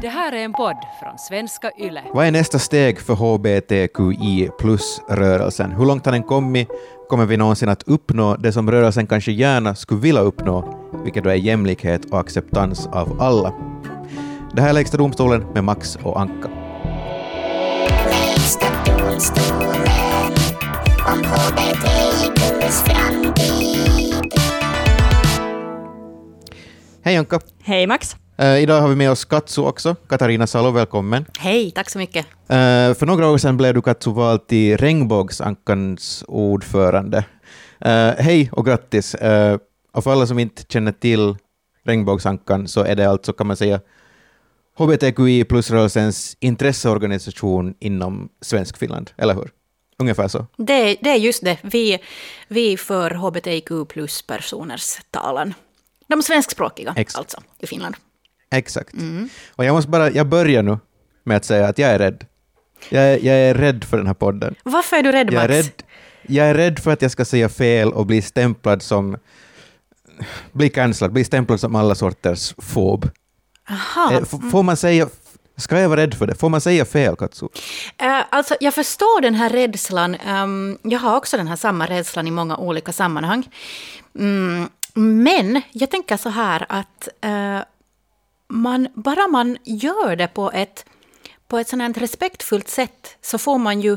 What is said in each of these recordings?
Det här är en podd från svenska YLE. Vad är nästa steg för HBTQI plus-rörelsen? Hur långt har den kommit? Kommer vi någonsin att uppnå det som rörelsen kanske gärna skulle vilja uppnå, vilket då är jämlikhet och acceptans av alla? Det här är Lägsta domstolen med Max och Anka. Lägsta domstolen om HBTQs framtid. Hej Anka! Hej Max. Eh, idag har vi med oss Katsu också. Katarina Salo, välkommen. Hej, tack så mycket. Eh, för några år sedan blev du Katsu vald till Regnbågsankans ordförande. Eh, hej och grattis! Uh, och för alla som inte känner till Regnbågsankan så är det alltså, kan man säga, HBTQI plus-rörelsens intresseorganisation inom Svenskfinland, eller hur? Ungefär så. Det, det är just det. Vi, vi för hbtq plus-personers talan. De svenskspråkiga, Ex- alltså, i Finland. Exakt. Och jag måste bara, jag börjar nu med att säga att jag är rädd. Jag är, jag är rädd för den här podden. Varför är du rädd, Jag är, Max? rädd, jag är rädd för att jag ska säga fel och bli stämplad som... Bli cancellad, bli stämplad som alla sorters fob. Aha. Eh, Får man säga... Ska jag vara rädd för det? Får man säga fel, Katsu? Eh, alltså, jag förstår den här rädslan. Ehm, jag har också den här samma rädslan i många olika sammanhang. Mm, men jag tänker så här att eh, man, bara man gör det på ett, på ett sånt här respektfullt sätt så får man ju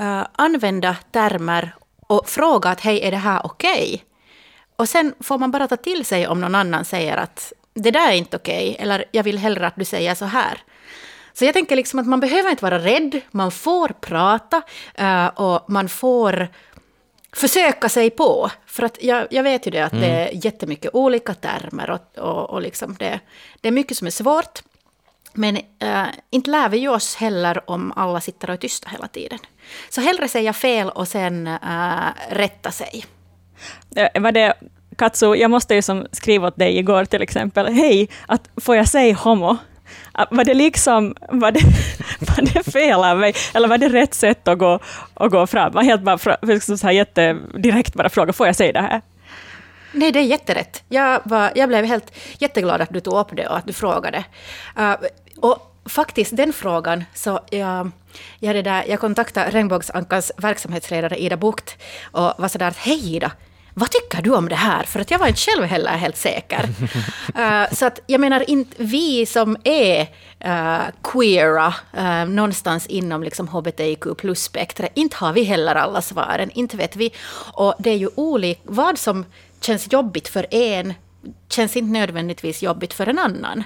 uh, använda termer och fråga att hej, är det här okej? Och sen får man bara ta till sig om någon annan säger att det där är inte okej, eller jag vill hellre att du säger så här. Så jag tänker liksom att man behöver inte vara rädd, man får prata uh, och man får försöka sig på. För att jag, jag vet ju det att det är jättemycket olika termer och, och, och liksom det, det är mycket som är svårt. Men eh, inte lär vi ju oss heller om alla sitter och är tysta hela tiden. Så hellre säga fel och sen eh, rätta sig. Eh, var det, Katsu, jag måste ju som skriva åt dig igår till exempel, hej, att får jag säga homo? Ah, var det liksom, var det, var det fel av mig, eller var det rätt sätt att gå, att gå fram? Var helt bara, liksom så här jättedirekt bara fråga, får jag säga det här? Nej, det är jätterätt. Jag, var, jag blev helt jätteglad att du tog upp det och att du frågade. Uh, och faktiskt den frågan, så jag, jag, det där, jag kontaktade Regnbågsankans verksamhetsledare Ida Bucht och var sådär att hej Ida, vad tycker du om det här? För att jag var inte själv heller helt säker. Uh, så att jag menar inte vi som är uh, queera uh, någonstans inom liksom hbtq plus-spektret, inte har vi heller alla svaren, inte vet vi. Och det är ju olika, vad som känns jobbigt för en känns inte nödvändigtvis jobbigt för en annan.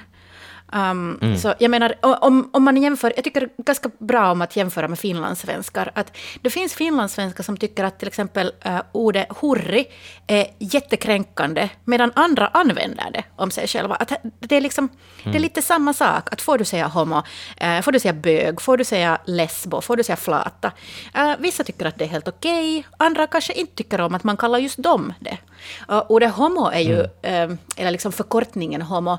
Um, Så jag menar, om, om man jämför, jag tycker ganska bra om att jämföra med finlandssvenskar. Att det finns finlandssvenskar som tycker att till exempel uh, ordet hurri är jättekränkande, medan andra använder det om sig själva. Att det, är liksom, det är lite samma sak, att får du säga homo, eh, får du säga bög, får du säga lesbo, får du säga flata. Eh, vissa tycker att det är helt okej, andra kanske inte tycker om att man kallar just dem det. Och ordet homo är ju, eh, eller liksom förkortningen homo,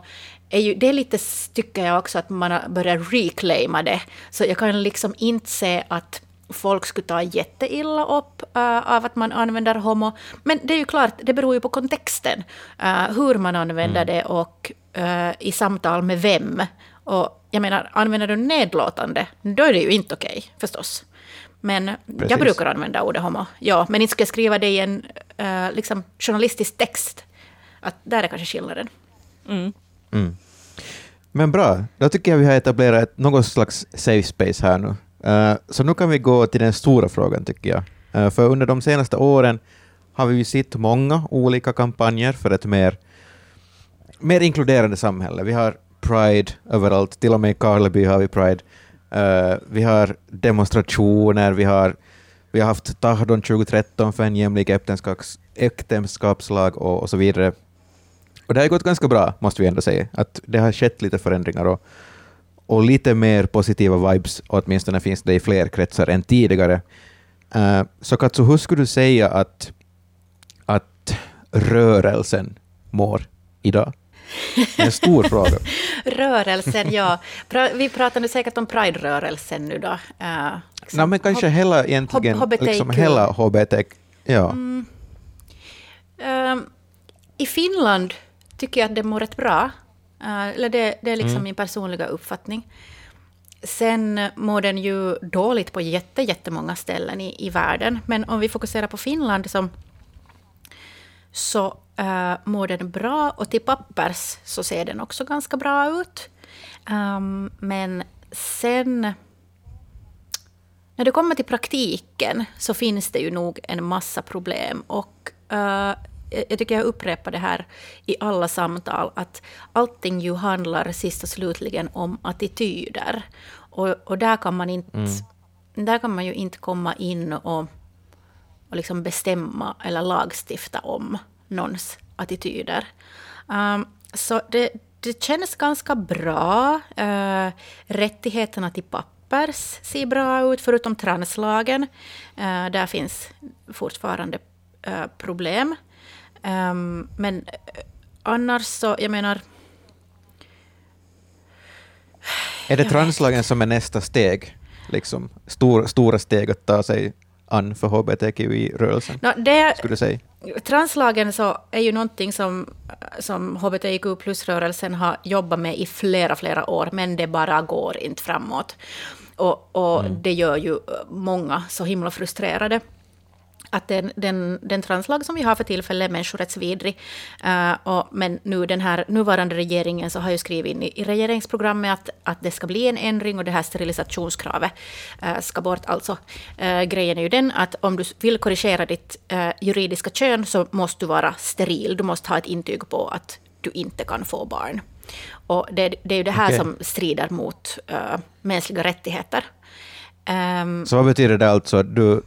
är ju, det är lite, tycker jag också, att man har börjat reclaima det. Så jag kan liksom inte se att folk skulle ta jätteilla upp uh, av att man använder homo. Men det är ju klart, det beror ju på kontexten. Uh, hur man använder det och uh, i samtal med vem. Och jag menar, använder du nedlåtande, då är det ju inte okej, förstås. Men Precis. jag brukar använda ordet homo, ja. Men inte ska jag skriva det i en liksom, journalistisk text. Att där är kanske skillnaden. Mm. Men bra, då tycker jag vi har etablerat något slags safe space här nu. Eh, så nu kan vi gå till den stora frågan tycker jag. Eh, för under de senaste åren har vi ju sett många olika kampanjer för ett mer, mer inkluderande samhälle. Vi har Pride överallt, till och med i Karleby har vi Pride. Uh, vi har demonstrationer, vi har, vi har haft Tahdon 2013 för en jämlik äktenskaps, äktenskapslag och, och så vidare. Och det har gått ganska bra, måste vi ändå säga. Att det har skett lite förändringar och, och lite mer positiva vibes, åtminstone finns det i fler kretsar än tidigare. Eh, så Katsu, hur skulle du säga att, att rörelsen mår idag? Det är en stor fråga. Rörelsen, ja. Vi pratar nu säkert om Pride-rörelsen nu då. Uh, Nej, men kanske hela egentligen, HBTQ. liksom hela HBT. Ja. Ehm, I Finland tycker jag att det mår rätt bra. Eh, eller det, det är liksom min personliga uppfattning. Sen mår den ju dåligt på jätte, jättemånga ställen i, i världen. Men om vi fokuserar på Finland som, så uh, mår den bra och till pappers så ser den också ganska bra ut. Um, men sen när det kommer till praktiken så finns det ju nog en massa problem. Och uh, jag tycker jag upprepar det här i alla samtal, att allting ju handlar sist och slutligen om attityder. Och, och där, kan man inte, mm. där kan man ju inte komma in och, och liksom bestämma eller lagstifta om någons attityder. Um, så det, det känns ganska bra. Uh, rättigheterna till pappers ser bra ut, förutom translagen. Uh, där finns fortfarande uh, problem. Um, men annars så, jag menar... Är det translagen som är nästa steg? Liksom, stor, stora steg att ta sig an för hbtqi-rörelsen? No, det, skulle du säga? Translagen så är ju någonting som, som hbtq plus-rörelsen har jobbat med i flera, flera år, men det bara går inte framåt. Och, och mm. det gör ju många så himla frustrerade att den, den, den translag som vi har för tillfället är människorättsvidrig. Uh, och, men nu den här nuvarande regeringen så har ju skrivit in i, i regeringsprogrammet att, att det ska bli en ändring och det här sterilisationskravet uh, ska bort. Alltså, uh, grejen är ju den att om du vill korrigera ditt juridiska kön så måste du vara steril. Du måste ha ett intyg på att du inte kan få barn. Och det, det är ju det här okay. som strider mot mänskliga rättigheter. Um, så vad betyder det alltså? Du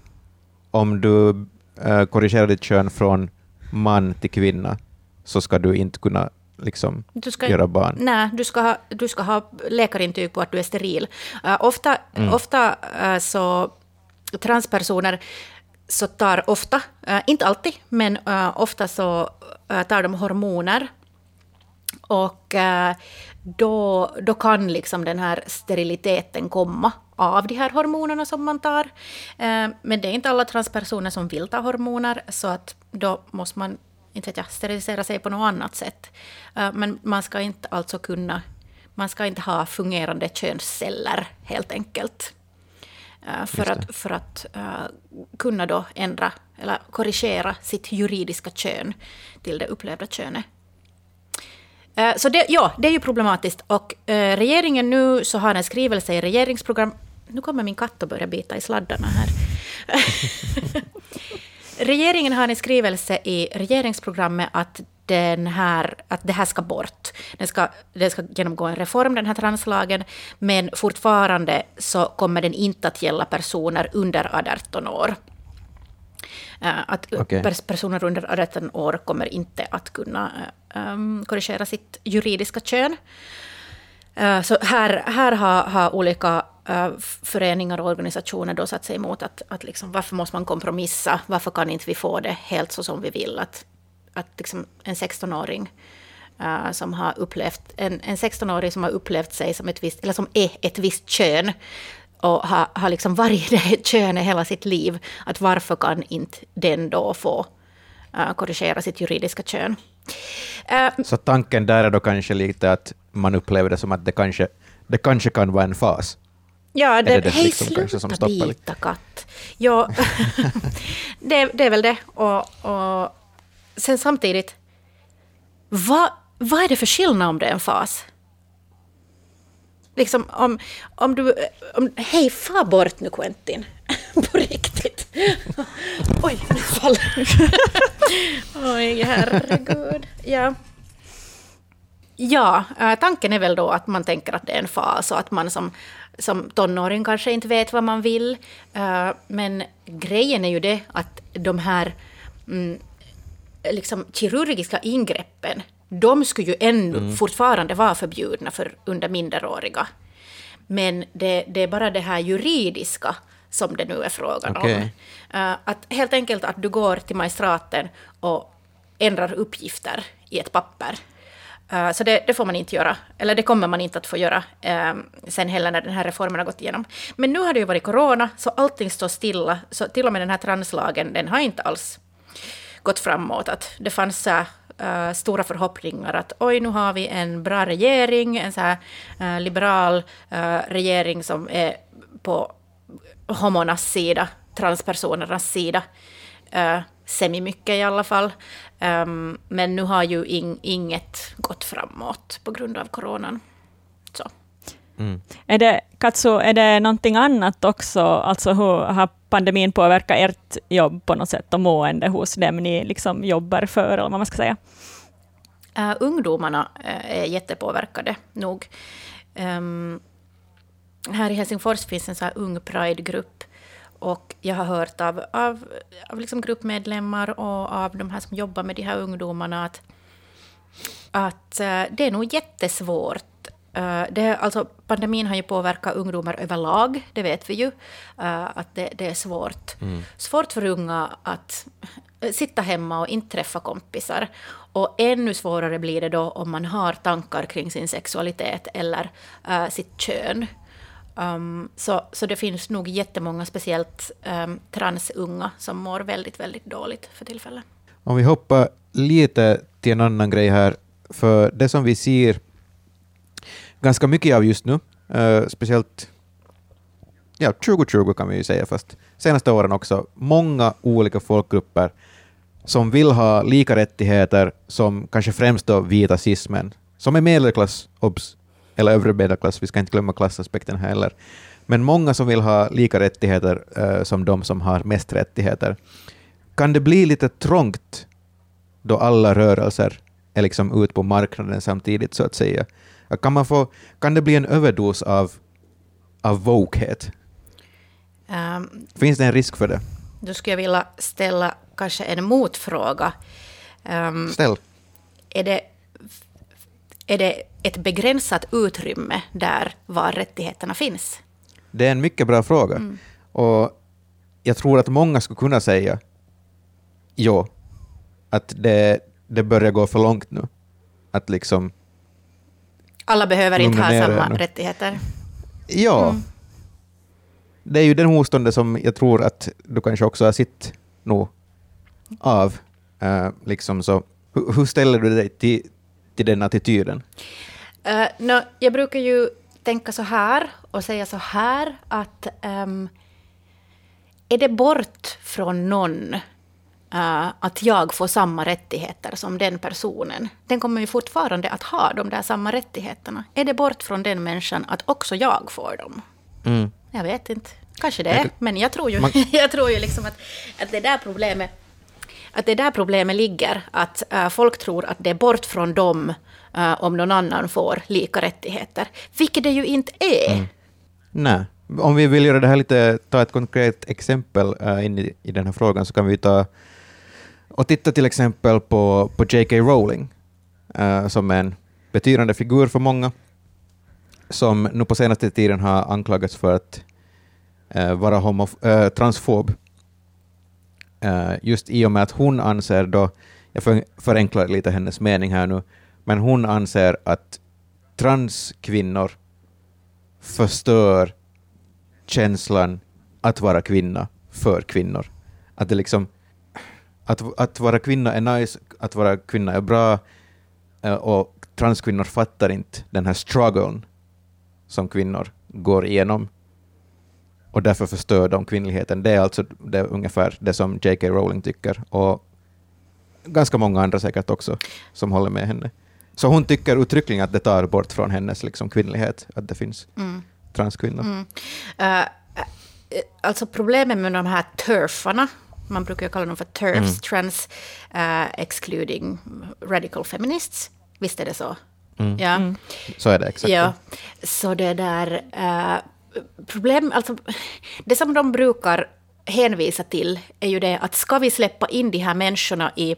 om du äh, korrigerar ditt kön från man till kvinna så ska du inte kunna liksom, ska, göra barn? Nej, du ska, ha, du ska ha läkarintyg på att du är steril. Uh, ofta mm. ofta uh, så transpersoner så tar ofta, uh, inte alltid, men ofta så tar de hormoner. Och då, då kan liksom den här steriliteten komma av de här hormonerna som man tar. Eh, men det är inte alla transpersoner som vill ta hormoner, så att då måste man inte jag, sterilisera sig på något annat sätt. Eh, men man ska inte alltså kunna... Man ska inte ha fungerande könsceller, helt enkelt. Eh, för att, för att kunna då ändra eller korrigera sitt juridiska kön till det upplevda könet. Så det, ja, det är ju problematiskt. Och regeringen nu så har en skrivelse i regeringsprogram nu kommer min katt att börja bita i sladdarna här. Regeringen har en skrivelse i regeringsprogrammet att, den här, att det här ska bort. Den ska, den ska genomgå en reform, den här translagen, men fortfarande så kommer den inte att gälla personer under 18 år. Eh, att okay. personer under 18 år kommer inte att kunna um, korrigera sitt juridiska kön. Uh, så här, här har, har olika Eh, föreningar och organisationer då satt sig emot att, att liksom, varför måste man kompromissa? Varför kan inte vi få det helt så som vi vill? Att, att liksom en 16-åring uh, eh, som har upplevt, en, en 16-åring som har upplevt sig som ett visst, eller som är ett visst kön och har, har liksom varit det könet hela sitt liv, att varför kan inte den då få uh, korrigera sitt juridiska kön? Uh, så tanken där är då kanske lite att man upplever det som att det kanske, det kanske kan vara en fas? Ja, det, det hej liksom sluta bita katt. Ja, det, det är väl det. Och, och sen samtidigt, vad, vad är det för skillnad om det är en fas? Liksom om, om du... Om, hej, fa bort nu Quentin. På riktigt. Oj, nu faller Oj, herregud. Ja. Ja, äh, tanken är väl då att man tänker att det är en fas och att man som som tonåring kanske inte vet vad man vill. Uh, men grejen är ju det att de här mm, liksom, kirurgiska ingreppen, de skulle ju ännu mm. fortfarande vara förbjudna för under minderåriga. Men det, det, är bara det här juridiska som det nu är frågan okay. om. Uh, att helt enkelt att du går till magistraten och ändrar uppgifter i ett papper Uh, så det, det, får man inte göra, eller det kommer man inte att få göra uh, sen heller när den här reformen har gått igenom. Men nu har det ju varit corona, så allting står stilla. Så till och med den här translagen, den har inte alls gått framåt. Att det fanns uh, stora förhoppningar att oj, nu har vi en bra regering, en så här eh, liberal eh, regering som är på homornas sida, transpersonernas sida. Semi-mycket i alla fall. Um, men nu har ju in, inget gått framåt på grund av coronan. Så. Är det, Katsu, är det någonting annat också? Alltså hur har pandemin påverkat ert jobb på något sätt och mående hos dem ni liksom jobbar för, eller vad man ska säga? Uh, ungdomarna uh, är jättepåverkade nog. Um, här i Helsingfors finns en så här ung Pride-grupp. Och jag har hört av, av, av liksom gruppmedlemmar och av de här som jobbar med de här ungdomarna att, att uh, det är nog jättesvårt. Uh, det, alltså, pandemin har ju påverkat ungdomar överlag, det vet vi ju. Uh, att det, det är svårt. Svårt för unga att sitta hemma och inte träffa kompisar. Och ännu svårare blir det då om man har tankar kring sin sexualitet eller uh, sitt kön. Um, så, så det finns nog jättemånga, speciellt um, transunga, som mår väldigt, väldigt dåligt för tillfället. Om vi hoppar lite till en annan grej här, för det som vi ser ganska mycket av just nu, uh, speciellt ja, 2020 kan vi ju säga, fast senaste åren också, många olika folkgrupper som vill ha lika rättigheter som kanske främst då vita cismen, som är medelklass, obs, eller övre medelklass, vi ska inte glömma klassaspekten heller. Men många som vill ha lika rättigheter eh, som de som har mest rättigheter. Kan det bli lite trångt då alla rörelser är liksom ut på marknaden samtidigt, så att säga? Kan, man få, kan det bli en överdos av, av wokehet? Um, Finns det en risk för det? då skulle jag vilja ställa kanske en motfråga. Um, Ställ. är, det, är det ett begränsat utrymme där var rättigheterna finns? Det är en mycket bra fråga. Och jag tror att många skulle kunna säga ja, att det, det börjar gå för långt nu. Att liksom, Alla behöver inte ha samma nu. rättigheter. ja. Det är ju den motståndet som jag tror att du kanske också har sett nog av. Eh, liksom så. Hur, hur ställer du dig till, till den attityden? Uh, nå, jag brukar ju tänka så här och säga så här att ehm, är det bort från någon eh, att jag får samma rättigheter som den personen, den kommer ju fortfarande att ha de där samma rättigheterna. Är det bort från den människan att också jag får dem? Mm. Jag vet inte. Kanske det, men jag tror ju, Man- jag tror ju liksom att, att det där problemet att det är där problemet ligger, att äh, folk tror att det är bort från dem äh, om någon annan får lika rättigheter, vilket det ju inte är. Mm. Nej. Om vi vill göra det här lite, ta ett konkret exempel äh, in i, i den här frågan så kan vi ta och titta till exempel på, på J.K. Rowling, äh, som är en betydande figur för många, som nu på senaste tiden har anklagats för att äh, vara homof- äh, transfob. Eh, just i och med att hon anser då, jag förenklar lite hennes mening här nu, men hon anser att transkvinnor förstör känslan att vara kvinna för kvinnor. Att det liksom, att, att vara kvinna är nice, att vara kvinna är bra, eh, och transkvinnor fattar inte den här strugglen som kvinnor går igenom. Och därför förstör de kvinnligheten. Det är alltså det är ungefär det som J.K. Rowling tycker. Och ganska många andra säkert också som håller med henne. Så hon tycker uttryckligen att det tar bort från hennes liksom, kvinnlighet, att det finns Mm. transkvinnor. Mm. Uh, alltså problemet med de här turfarna, man brukar ju kalla dem för TERFs, Mm. Trans uh, Excluding Radical Feminists. Visst är det så? Mm. Ja. Så är det exakt. Ja, så det där... eh, problem, alltså, det som de brukar hänvisa till är ju det att ska vi släppa in de här människorna i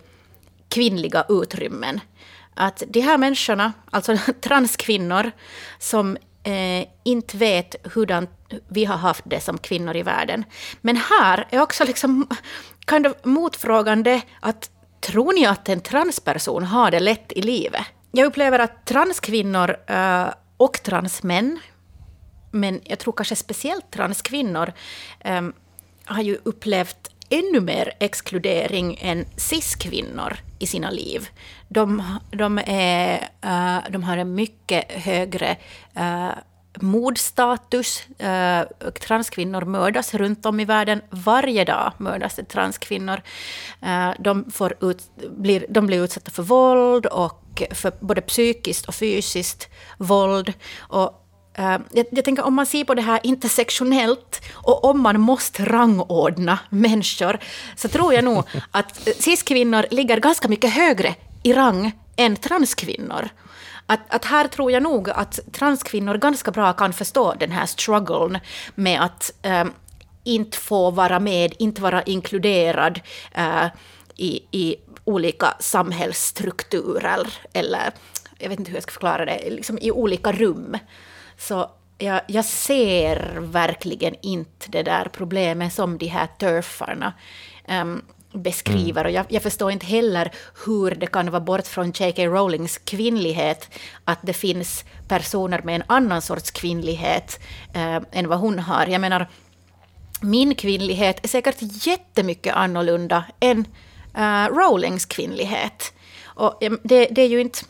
kvinnliga utrymmen, att de här människorna, alltså transkvinnor, som eh, inte vet hur vi har haft det som kvinnor i världen. Men här är också liksom kind of motfrågande att tror ni att en transperson har det lätt i livet? Jag upplever att transkvinnor eh, och transmän, men jag tror kanske speciellt transkvinnor, um, har ju upplevt ännu mer exkludering än cis-kvinnor i sina liv. De, de, är, uh, de har en mycket högre uh, mordstatus. Uh, transkvinnor mördas runt om i världen. Varje dag mördas det transkvinnor. Uh, de, får ut, blir, de blir utsatta för våld och för både psykiskt och fysiskt våld. Och Uh, jag, jag, tänker om man ser på det här intersektionellt och om man måste rangordna människor så tror jag nog att cis-kvinnor ligger ganska mycket högre i rang än transkvinnor. Att, att här tror jag nog att transkvinnor ganska bra kan förstå den här strugglen med att um, inte få vara med, inte vara inkluderad uh, i, i olika samhällsstrukturer eller jag vet inte hur jag ska förklara det, liksom i olika rum. Så jag, jag, ser verkligen inte det där problemet som de här turfarna um, beskriver. Mm. Och jag, jag, förstår inte heller hur det kan vara bort från J.K. Rowlings kvinnlighet att det finns personer med en annan sorts kvinnlighet uh, än vad hon har. Jag menar, min kvinnlighet är säkert jättemycket annorlunda än uh, Rowlings kvinnlighet. Och det, det är ju inte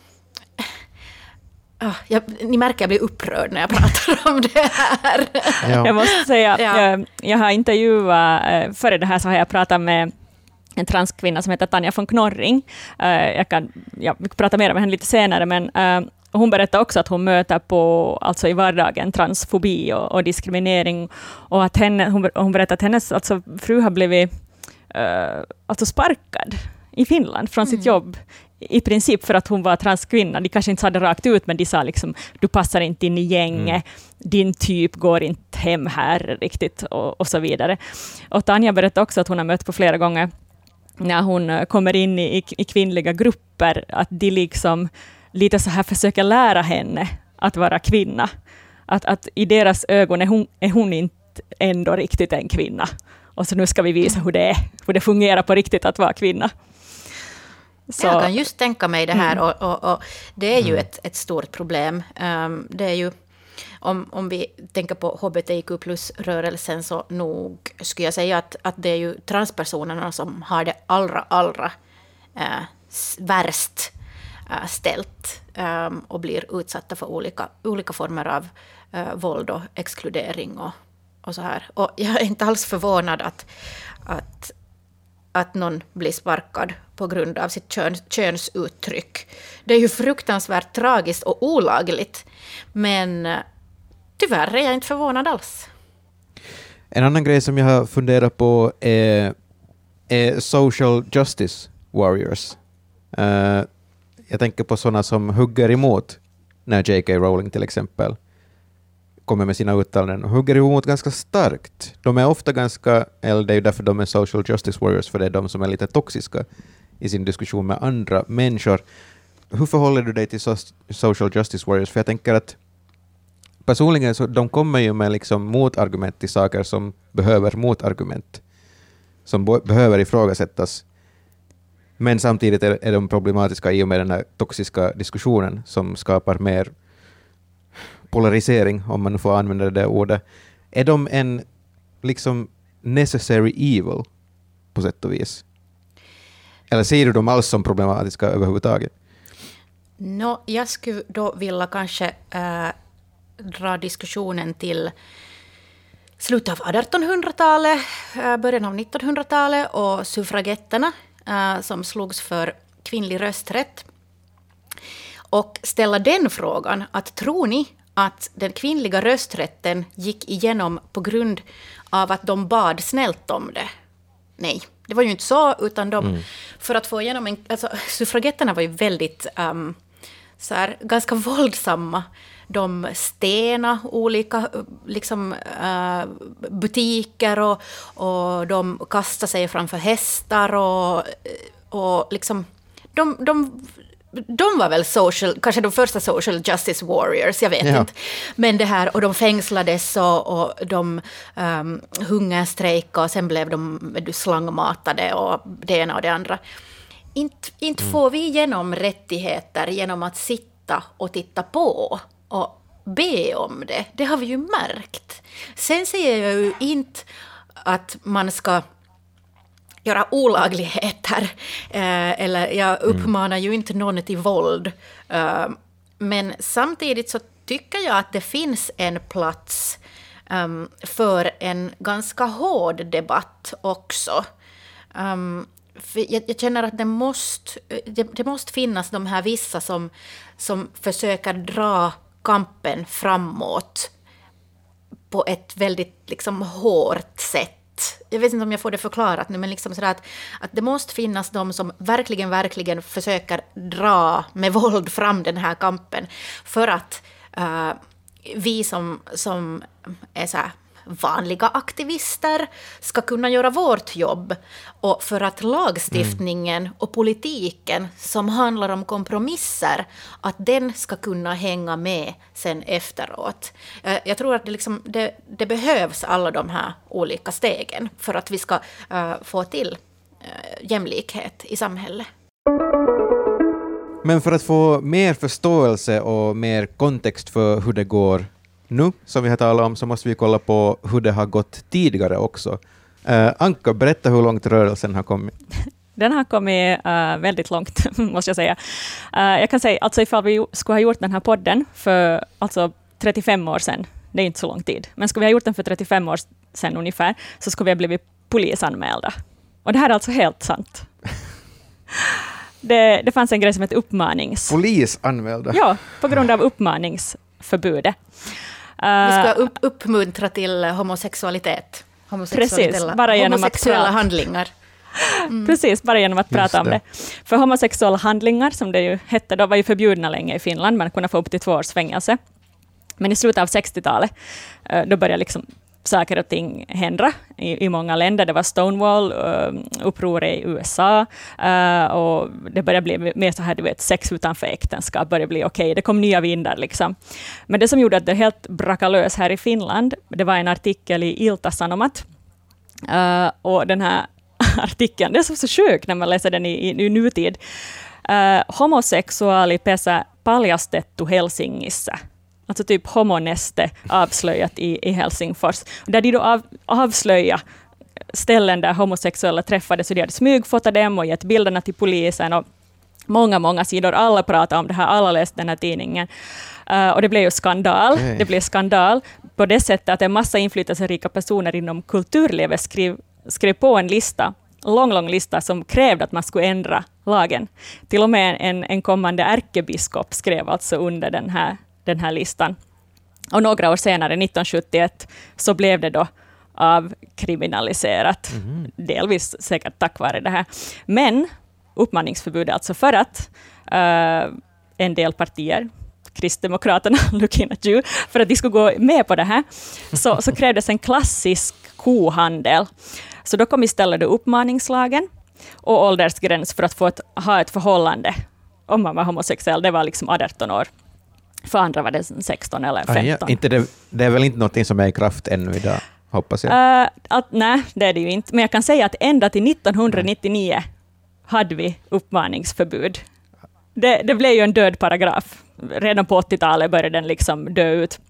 Oh, jag, ni märker att jag blir upprörd när jag pratar om det här. Ja. Jag måste säga, ja. jag, jag har intervjuat, eh, före det här så har jag pratat med en transkvinna som heter Tanja von Knorring. Eh, jag kan ja, prata mer med henne lite senare, men hon berättar också att hon möter på, alltså i vardagen, transfobi och, och diskriminering. Och att henne, hon, hon berättar att hennes alltså, fru har blivit uh, alltså sparkad i Finland från mm. sitt jobb i princip för att hon var transkvinna. De kanske inte sa det rakt ut, men de sa liksom du passar inte in i gänget, mm. din typ går inte hem här riktigt och, och så vidare. Och Tanja berättade också att hon har mött på flera gånger när hon eh, kommer in i, i kvinnliga grupper, att de liksom lite så här försöker lära henne att vara kvinna. Att, att i deras ögon är hon, är hon inte ändå riktigt en kvinna. Och så nu ska vi visa hur det är, hur det fungerar på riktigt att vara kvinna. Så. Jag kan just tänka mig det här, mm. och, och, och, det är ju mm. ett, ett stort problem. Um, det är ju, om, om vi tänker på hbtq plus-rörelsen, så nog skulle jag säga att, att det är ju transpersonerna som har det allra, allra uh, värst uh, ställt um, och blir utsatta för olika, olika former av uh, våld och exkludering och, och så här. Och jag är inte alls förvånad att, att att någon blir sparkad på grund av sitt kön, könsuttryck. Det är ju fruktansvärt tragiskt och olagligt, men eh, tyvärr är jag inte förvånad alls. En annan grej som jag har funderat på är, är social justice warriors. Uh, jag tänker på sådana som hugger emot när J.K. Rowling till exempel kommer med sina uttalanden och hugger emot ganska starkt. De är ofta ganska, eller det är ju därför de är social justice warriors, för det är de som är lite toxiska i sin diskussion med andra människor. Hur förhåller du dig till social justice warriors? För jag tänker att personligen så de kommer ju med liksom motargument till saker som behöver motargument, som behöver ifrågasättas. Men samtidigt är, är de problematiska i och med den här toxiska diskussionen som skapar mer polarisering, om man får använda det ordet, är de en liksom necessary evil på sätt och vis? Eller ser du dem alls som problematiska överhuvudtaget? No, jag skulle då vilja kanske äh, dra diskussionen till slutet av 1800-talet, äh, eh, början av 1900-talet och suffragetterna äh, som slogs för kvinnlig rösträtt. Och ställa den frågan, att tror ni att den kvinnliga rösträtten gick igenom på grund av att de bad snällt om det. Nej, det var ju inte så, utan de, mm. för att få igenom en... Alltså, suffragetterna var ju väldigt, um, så här, ganska våldsamma. De stena olika liksom, uh, butiker och, och de kastade sig framför hästar och, och liksom... De, de de var väl social, kanske de första social justice warriors, jag vet ja. inte. Men det här, och de fängslades och, och de um, hungerstrejkade och sen blev de slangmatade och det ena och det andra. Inte, inte mm. får vi igenom rättigheter genom att sitta och titta på och be om det. Det har vi ju märkt. Sen säger jag ju inte att man ska göra olagligheter. Eh, eller jag uppmanar ju inte någon till våld. Eh, men samtidigt så tycker jag att det finns en plats um, för en ganska hård debatt också. Um, jag, jag, känner att det måste, det, det, måste finnas de här vissa som, som försöker dra kampen framåt på ett väldigt liksom, hårt sätt. Jag vet inte om jag får det förklarat nu, men liksom sådär att, att det måste finnas de som verkligen, verkligen försöker dra med våld fram den här kampen. För att uh, vi som, som är så här vanliga aktivister ska kunna göra vårt jobb och för att lagstiftningen mm. och politiken som handlar om kompromisser, att den ska kunna hänga med sen efteråt. Eh, jag tror att det, liksom, det, det behövs alla de här olika stegen för att vi ska uh, få till uh, jämlikhet i samhället. Men för att få mer förståelse och mer kontext för hur det går nu, som vi har talat om, så måste vi kolla på hur det har gått tidigare också. Uh, Anka, berätta hur långt rörelsen har kommit. Den har kommit uh, väldigt långt, måste jag säga. Uh, jag kan säga, alltså ifall vi skulle ha gjort den här podden för alltså 35 år sedan, det är inte så lång tid, men skulle vi ha gjort den för 35 år sedan ungefär, så skulle vi ha blivit polisanmälda. Och det här är alltså helt sant. Det, det fanns en grej som hette uppmanings... Polisanmälda? Ja, på grund av uppmaningsförbudet. Vi ska upp, uppmuntra till homosexualitet. Precis, bara genom att prata. handlingar. Mm. Precis, bara genom att prata om det. För homosexuella handlingar, som det ju hette då, var ju förbjudna länge i Finland. Man kunde få upp till två års fängelse. Men i slutet av 60-talet, eh, då började liksom saker och ting hända i, i många länder. Det var Stonewall-uppror eh, uh, i USA uh, och det började bli mer så här, du vet, sex utanför äktenskap började bli okej. Okay. Det kom nya vindar. Liksom. Men det som gjorde att det helt brakade lös här i Finland, det var en artikel i Ilta-Sanomat. Uh, eh, och den här artikeln, det är så, så sjukt när man läser den i, i, i nutid. Uh, homosexuaali pesä paljastettu Helsingissä alltså typ homonäste avslöjat i, i Helsingfors, där de då av, avslöjade ställen där homosexuella träffades, och de hade smygfotat dem och gett bilderna till polisen. Och många, många sidor, alla pratade om det här, alla läste den här tidningen. Uh, och det blev ju skandal. Okay. Det blev skandal på det sättet att en massa inflytelserika personer inom kulturlivet skrev, skrev på en lista, lång, lång lista som krävde att man skulle ändra lagen. Till och med en, en kommande ärkebiskop skrev alltså under den här den här listan. Och några år senare, 1971, så blev det då avkriminaliserat. Mm. Delvis säkert tack vare det här. Men uppmaningsförbud alltså för att uh, en del partier, Kristdemokraterna, looking at you, för att de skulle gå med på det här, så, så krävdes en klassisk kohandel. Så då kom istället det uppmaningslagen och åldersgräns för att få ett, ha ett förhållande om man var homosexuell, det var liksom 18 år. För andra var det 16 eller 15. Ah, ja, inte det, det är väl inte något som är i kraft ännu idag, hoppas jag? Uh, att, nej, det är det ju inte. Men jag kan säga att ända till 1999 nej. hade vi uppmaningsförbud. Det, det blev ju en död paragraf. Redan på 80-talet började den liksom dö ut.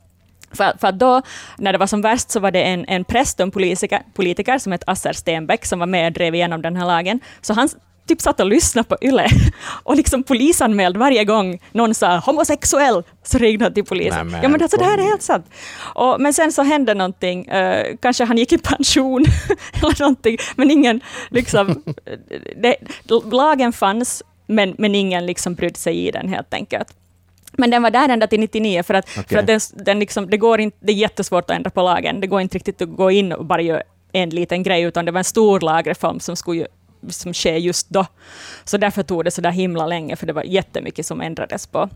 För, för då, när det var som värst, så var det en, en präst och en politiker, politiker som hette Asser Stenbeck, som var med och drev igenom den här lagen. Så han typ satt och lyssnade på YLE och liksom polisanmäld varje gång någon sa homosexuell, så ringde han till polisen. Nej, ja men alltså det här är helt sant. Och, men sen så hände någonting, uh, kanske han gick i pension eller någonting, men ingen liksom, det, lagen fanns, men, men ingen liksom brydde sig i den helt enkelt. Men den var där ända till 99, för att, okay. för att den, den liksom, det, går inte, det är jättesvårt att ändra på lagen. Det går inte riktigt att gå in och bara göra en liten grej, utan det var en stor lagreform som skulle som sker just då. Så därför tog det så där himla länge, för det var jättemycket som ändrades på.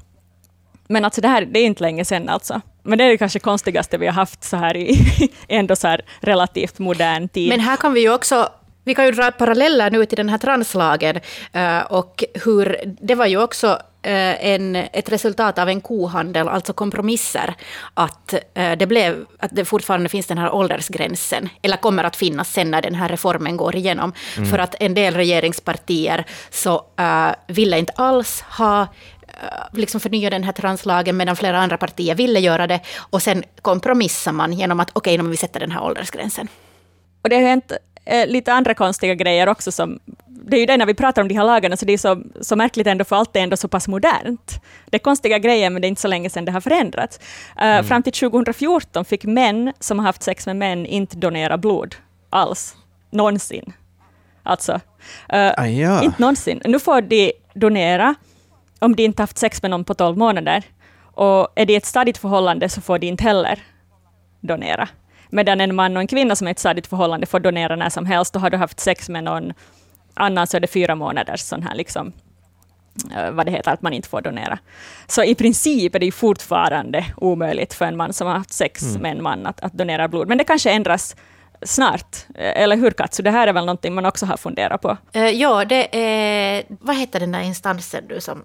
Men alltså det här det är inte länge sedan alltså. Men det är det kanske konstigaste vi har haft så här i ändå så här relativt modern tid. Men här kan vi ju också vi kan ju dra paralleller nu till den här translagen. Eh, och hur, det var ju också eh, en, ett resultat av en kohandel, alltså kompromisser, att eh, det, blev, att det fortfarande finns den här åldersgränsen, eller kommer att finnas sen när den här reformen går igenom. Mm. För att en del regeringspartier så uh, ville inte alls ha liksom förnya den här translagen, medan flera andra partier ville göra det. Och sen kompromissar man genom att okej, okay, vi sätter den här åldersgränsen. Och det har hänt eh, lite andra konstiga grejer också som det är ju det när vi pratar om de här lagarna, så det är så, så märkligt ändå, för allt är ändå så pass modernt. Det är konstiga grejer, men det är inte så länge sedan det har förändrats. Uh, Fram till 2014 fick män som har haft sex med män inte donera blod alls, någonsin. Alltså, uh, Ah, ja. inte någonsin. Nu får de donera om de inte haft sex med någon på 12 månader. Och är det ett stadigt förhållande så får de inte heller donera. Medan en man och en kvinna som är i ett stadigt förhållande får donera när som helst. Och har du haft sex med någon annan så är det fyra månaders sån här liksom, eh, vad det heter, att man inte får donera. Så i princip är det fortfarande omöjligt för en man som har haft sex med en man att, att donera blod. Men det kanske ändras snart, Eh, eller hur Katsu? Det här är väl någonting man också har funderat på. Eh, ja, det är... Vad heter den där instansen du som...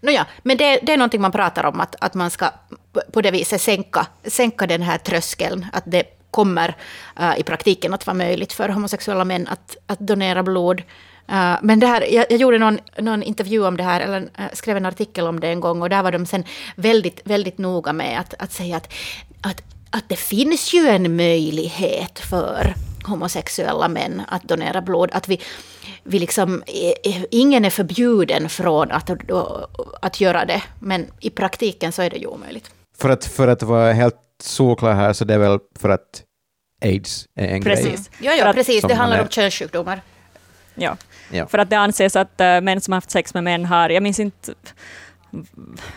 Nåja, men det, det är någonting man pratar om, att, att man ska på- det viset sänka, sänka den här tröskeln. Att det kommer uh, i praktiken att vara möjligt för homosexuella män att, att donera blod. Uh, men det här, jag, jag gjorde någon, någon intervju om det här, eller uh, skrev en artikel om det en gång, och där var de sen väldigt, väldigt noga med att, att säga att, att, att det finns ju en möjlighet för homosexuella män att donera blod. Att vi, vi liksom, eh, ingen är förbjuden från att, att göra det, men i praktiken så är det ju omöjligt. För att, för att vara helt solklar här, så det är väl för att aids är en grej. Precis. Ja, För ja att- precis. Det handlar är- om könssjukdomar. Ja. Ja. För att det anses att äh, män som har haft sex med män har, jag minns inte,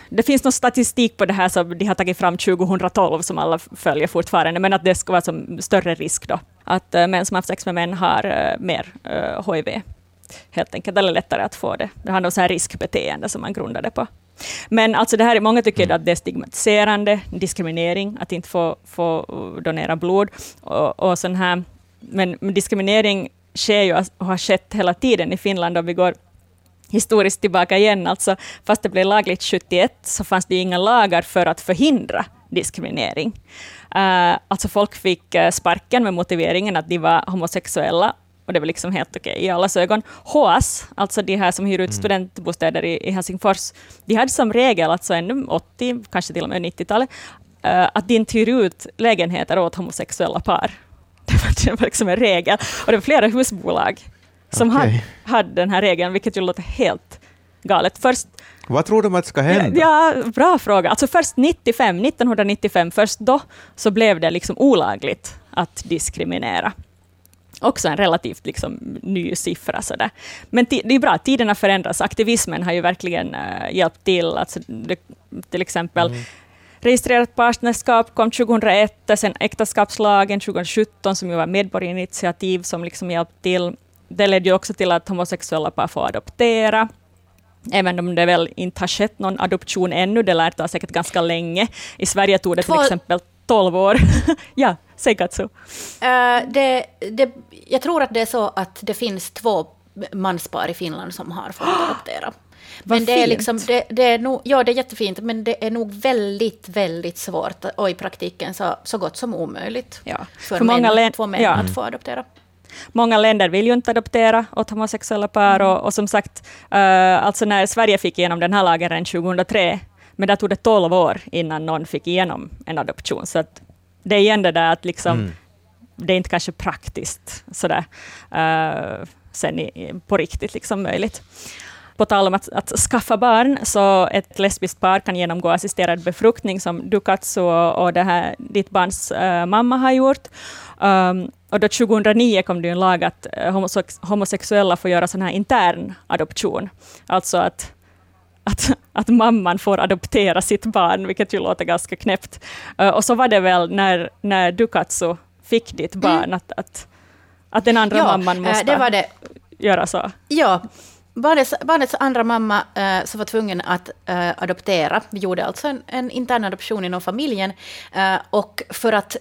det finns någon statistik på det här som de har tagit fram 2012 som alla följer fortfarande, men att det ska vara som större risk då. Att eh, män som har haft sex med män har eh, mer eh, HIV, helt enkelt, eller lättare att få det. Det handlar om så här riskbeteende som man grundar det på. Men alltså det här, är- många tycker att det är stigmatiserande, diskriminering, att inte få, få donera blod. Och, och sån här, men, men diskriminering sker ju och har skett hela tiden i Finland om vi går historiskt tillbaka igen. Alltså, fast det blev lagligt 71 så fanns det inga lagar för att förhindra diskriminering. Uh, alltså folk fick eh, sparken med motiveringen att de var homosexuella och det var liksom helt okej i allas ögon. HAS, alltså de här som hyr ut studentbostäder i, i Helsingfors, de hade som regel, alltså ännu 80, kanske till och med 90-talet, eh, att de inte hyr ut lägenheter åt homosexuella par. Det var, det var liksom en regel. Och det var flera husbolag som Okej. hade, hade den här regeln, vilket ju låter helt galet. Först, Vad tror de att ska hända? ja, bra fråga. Alltså först 95, 1995, först då så blev det liksom olagligt att diskriminera. Också en relativt liksom ny siffra. Sådär. Men ti- det är bra, tiderna förändras. Aktivismen har ju verkligen uh, hjälpt till. Alltså, det, till exempel registrerat partnerskap kom 2001, sen äktenskapslagen 2017 som ju var medborgarinitiativ som liksom hjälpte till. Det ledde ju också till att homosexuella par får adoptera. Även om det väl inte har skett någon adoption ännu, det lär ta säkert ganska länge. I Sverige tog det till Två- exempel 12 år. ja, säg Katsu. Eh, det, det, jag tror att det är så att det finns två manspar i Finland som har fått adoptera. Men Vad det är, fint. liksom, det, det är nog, ja, det är jättefint, men det är nog väldigt, väldigt svårt och i praktiken så, så gott som omöjligt Ja. för, För många män, två män ja. att få adoptera. Många länder vill ju inte adoptera åt homosexuella par och, och som sagt, eh, alltså när Sverige fick igenom den här lagen redan 2003, men där tog det 12 år innan någon fick igenom en adoption. Så att det är igen det där att liksom, det är inte kanske praktiskt sådär, uh, sen i, på riktigt liksom möjligt. På tal om att, att skaffa barn, så ett lesbiskt par kan genomgå assisterad befruktning som du Katsu och, och det här, ditt barns eh, mamma har gjort. Um, och då 2009 kom det en lag att eh, homosex- homosexuella får göra sån här intern adoption. Alltså att, att, att mamman får adoptera sitt barn, vilket ju låter ganska knäppt. Eh, och så var det väl när, när du Katsu fick ditt barn, att, att, att den andra mamman Mm. eh, måste det det. göra så. Ja, barnets, barnets andra mamma eh, som var tvungen att eh, adoptera. Vi gjorde alltså en, en intern adoption inom familjen. Eh, och för att,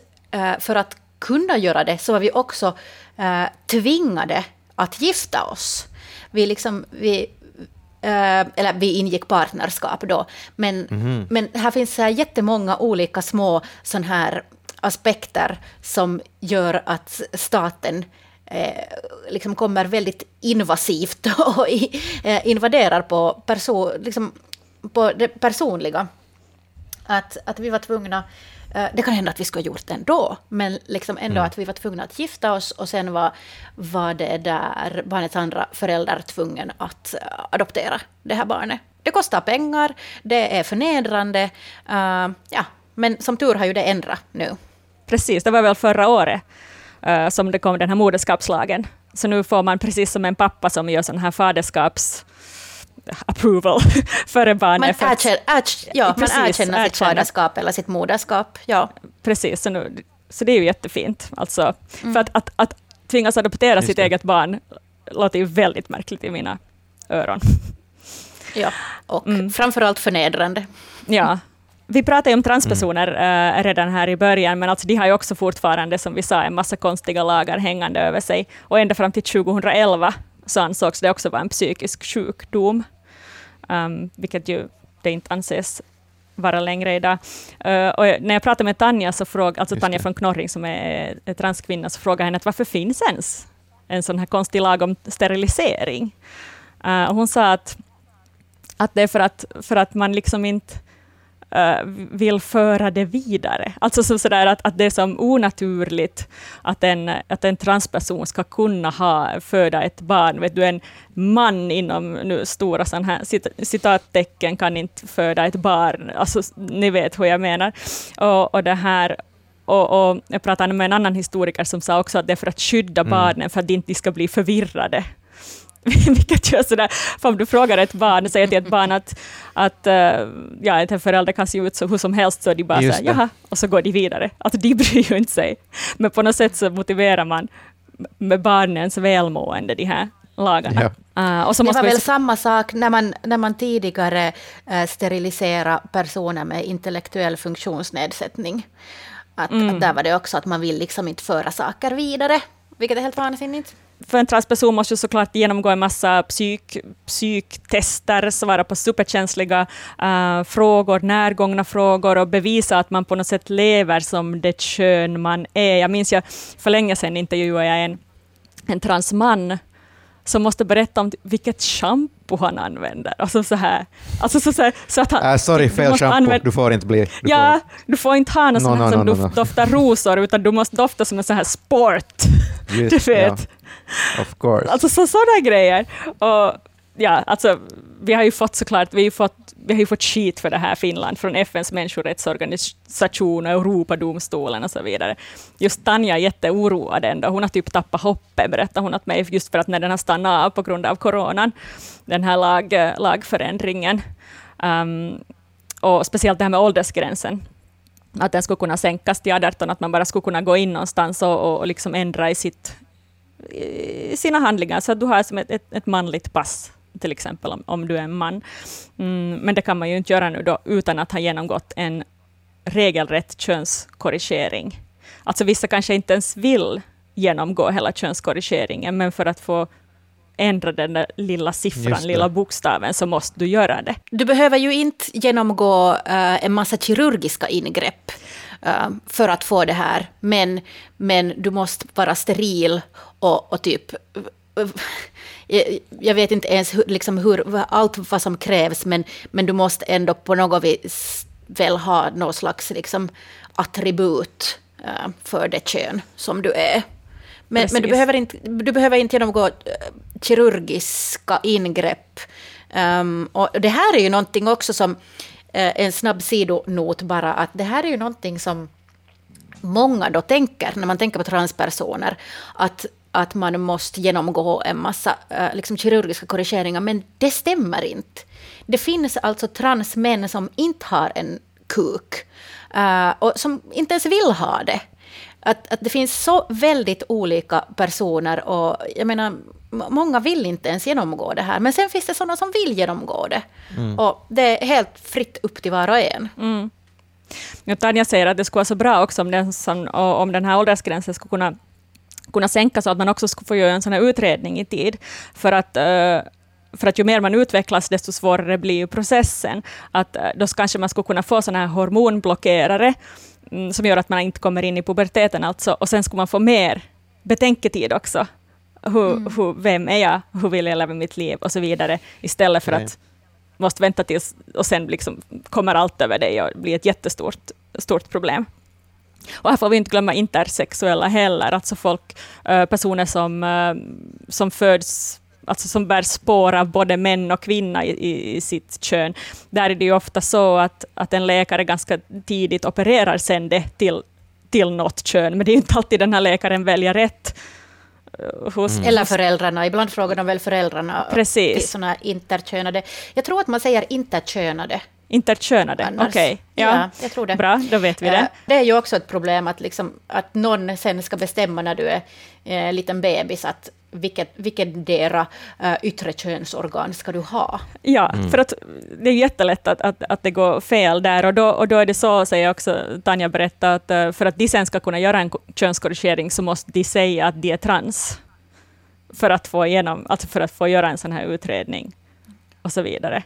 för att kunna göra det så var vi också eh, tvingade att gifta oss. Vi, liksom, vi, eh, eller vi ingick partnerskap då. Men, men här finns så här jättemånga olika små sån här aspekter som gör att staten eh, liksom kommer väldigt invasivt och eh, invaderar på, perso, liksom, på det personliga. Att, att vi var tvungna Det kan hända att vi skulle ha gjort det ändå, men liksom ändå att vi var tvungna att gifta oss och sen var, var det där barnets andra förälder tvungen att eh, adoptera det här barnet. Det kostar pengar, det är förnedrande, eh, ja, men som tur har ju det ändrat nu. Precis, det var väl förra året eh, som det kom den här moderskapslagen. Så nu får man precis som en pappa som gör sån här faderskaps approval före Man, barnet. för att- erkänner, erk, ja, man erkänner sitt erkänner. faderskap eller sitt moderskap. Ja. Precis, så, nu, så det är ju jättefint. Alltså, Mm. För att, att, att tvingas adoptera Just sitt det. eget barn låter ju väldigt märkligt i mina öron. Ja, och Mm. framförallt förnedrande. Ja. Vi pratade ju om transpersoner eh, redan här i början, men alltså de har ju också fortfarande, som vi sa, en massa konstiga lagar hängande över sig. Och ända fram till 2011 så ansågs det också vara en psykisk sjukdom, um, vilket ju det inte anses vara längre idag. Eh, och när jag pratade med Tanja, så fråg, alltså Tanja från Knorring, som är är transkvinna, så frågade jag henne att varför finns ens en sån här konstig lag om sterilisering? Och hon sa att, att det är för att, för att man liksom inte eh, vill föra det vidare. Alltså så, sådär att, att det är som onaturligt att en, att en transperson ska kunna ha, föda ett barn. Vet du, en man inom nu stora sån här cit, citattecken kan inte föda ett barn. Alltså, ni vet hur jag menar. Och, och det här och, och jag pratade med en annan historiker som sa också att det är för att skydda Mm. barnen, för att de inte ska bli förvirrade. Vilket gör sådär, för om du frågar ett barn, säger till ett barn att, att uh, ja, en förälder kan se ut så hur som helst, så är de bara Just såhär, det. jaha, och så går de vidare. Alltså de bryr ju inte sig. Men på något sätt så motiverar man med barnens välmående de här lagarna. Uh, och så Det måste var vi väl samma sak när man, när man tidigare eh, steriliserade personer med intellektuell funktionsnedsättning. Att, Mm. att där var det också att man vill liksom inte föra saker vidare, vilket är helt vansinnigt för en transperson måste ju såklart genomgå en massa psyk, psyktester, svara på superkänsliga uh, frågor, närgångna frågor och bevisa att man på något sätt lever som det kön man är. Jag minns jag för länge sedan intervjuade jag en, en transman som måste berätta om vilket shampoo han använder. Alltså så här. Alltså så, så, här, så att han, Äh, sorry, fel shampoo. använda- Du får inte bli... Du Ja, får, du får inte ha något No, här no, som no, no, doft- no. doftar rosor, utan du måste dofta som en sån här sport. just, du vet. Ja, of course. Alltså så, sådana grejer. Och, ja, alltså, vi har ju fått såklart, vi har ju fått, vi har ju fått skit för det här Finland från FNs människorättsorganisation och Europadomstolen och så vidare. Just Tanja är jätteoroad ändå. Hon har typ tappat hoppet, berättar hon åt mig, just för att när den har stannat av på grund av coronan, den här lag, lagförändringen. Um, och speciellt det här med åldersgränsen att den skulle kunna sänkas till 18, att man bara skulle kunna gå in någonstans och, och, liksom ändra i sitt i sina handlingar, så att du har som ett, ett, ett manligt pass, till exempel, om, om du är en man. Mm, men det kan man ju inte göra nu då, utan att ha genomgått en regelrätt könskorrigering. Alltså vissa kanske inte ens vill genomgå hela könskorrigeringen, men för att få ändra den där lilla siffran, lilla bokstaven, så måste du göra det. Du behöver ju inte genomgå eh, en massa kirurgiska ingrepp eh, för att få det här, men, men du måste vara steril och, och typ... Jag, vet inte ens hur, liksom hur, allt vad som krävs, men, men du måste ändå på något vis väl ha någon slags liksom, attribut eh, för det kön som du är. Men, men du, behöver inte, du behöver inte genomgå eh, kirurgiska ingrepp. Ehm, och det här är ju någonting också som, eh, en snabb sidonot bara, att det här är ju någonting som många då tänker, när man tänker på transpersoner, att, att man måste genomgå en massa eh, liksom kirurgiska korrigeringar, men det stämmer inte. Det finns alltså transmän som inte har en kuk, eh, och som inte ens vill ha det. Att, att det finns så väldigt olika personer och jag menar, många vill inte ens genomgå det här, men sen finns det sådana som vill genomgå det. Och det är helt fritt upp till var och en. Ja, Tanja säger att det skulle vara så bra också om den, som, om den här åldersgränsen skulle kunna, kunna sänkas, så att man också skulle få göra en sån här utredning i tid. För att, eh, för att ju mer man utvecklas, desto svårare blir processen. Att, eh, då kanske man skulle kunna få såna här hormonblockerare, mm, som gör att man inte kommer in i puberteten, alltså, och sen skulle man få mer betänketid också. Hur, hur, vem är jag? Hur vill jag leva mitt liv? Och så vidare. Istället för Nej. att måste vänta tills och sen liksom kommer allt över dig och blir ett jättestort stort problem. Och här får vi inte glömma intersexuella heller, alltså folk, eh, personer som, eh, som föds alltså som bär spår av både män och kvinna i, i, sitt kön. Där är det ju ofta så att, att en läkare ganska tidigt opererar sen det till, till något kön, men det är inte alltid den här läkaren väljer rätt. eh, Hos, mm. Eller föräldrarna, ibland frågar de väl föräldrarna Precis. såna interkönade. Jag tror att man säger interkönade. Interkönade, okej. Okay. Ja. ja, jag tror det. Bra, då vet vi det. Det är ju också ett problem att, liksom, att någon sen ska bestämma när du är eh, liten bebis att vilket, vilket dera uh, yttre könsorgan ska du ha? Ja, mm. för att det är jättelätt att, att, att det går fel där, och då, och då är det så, säger också Tanja berättade, att uh, för att de sen ska kunna göra en könskorrigering så måste de säga att de är trans, för att få, igenom, alltså för att få göra en sån här utredning, och så vidare.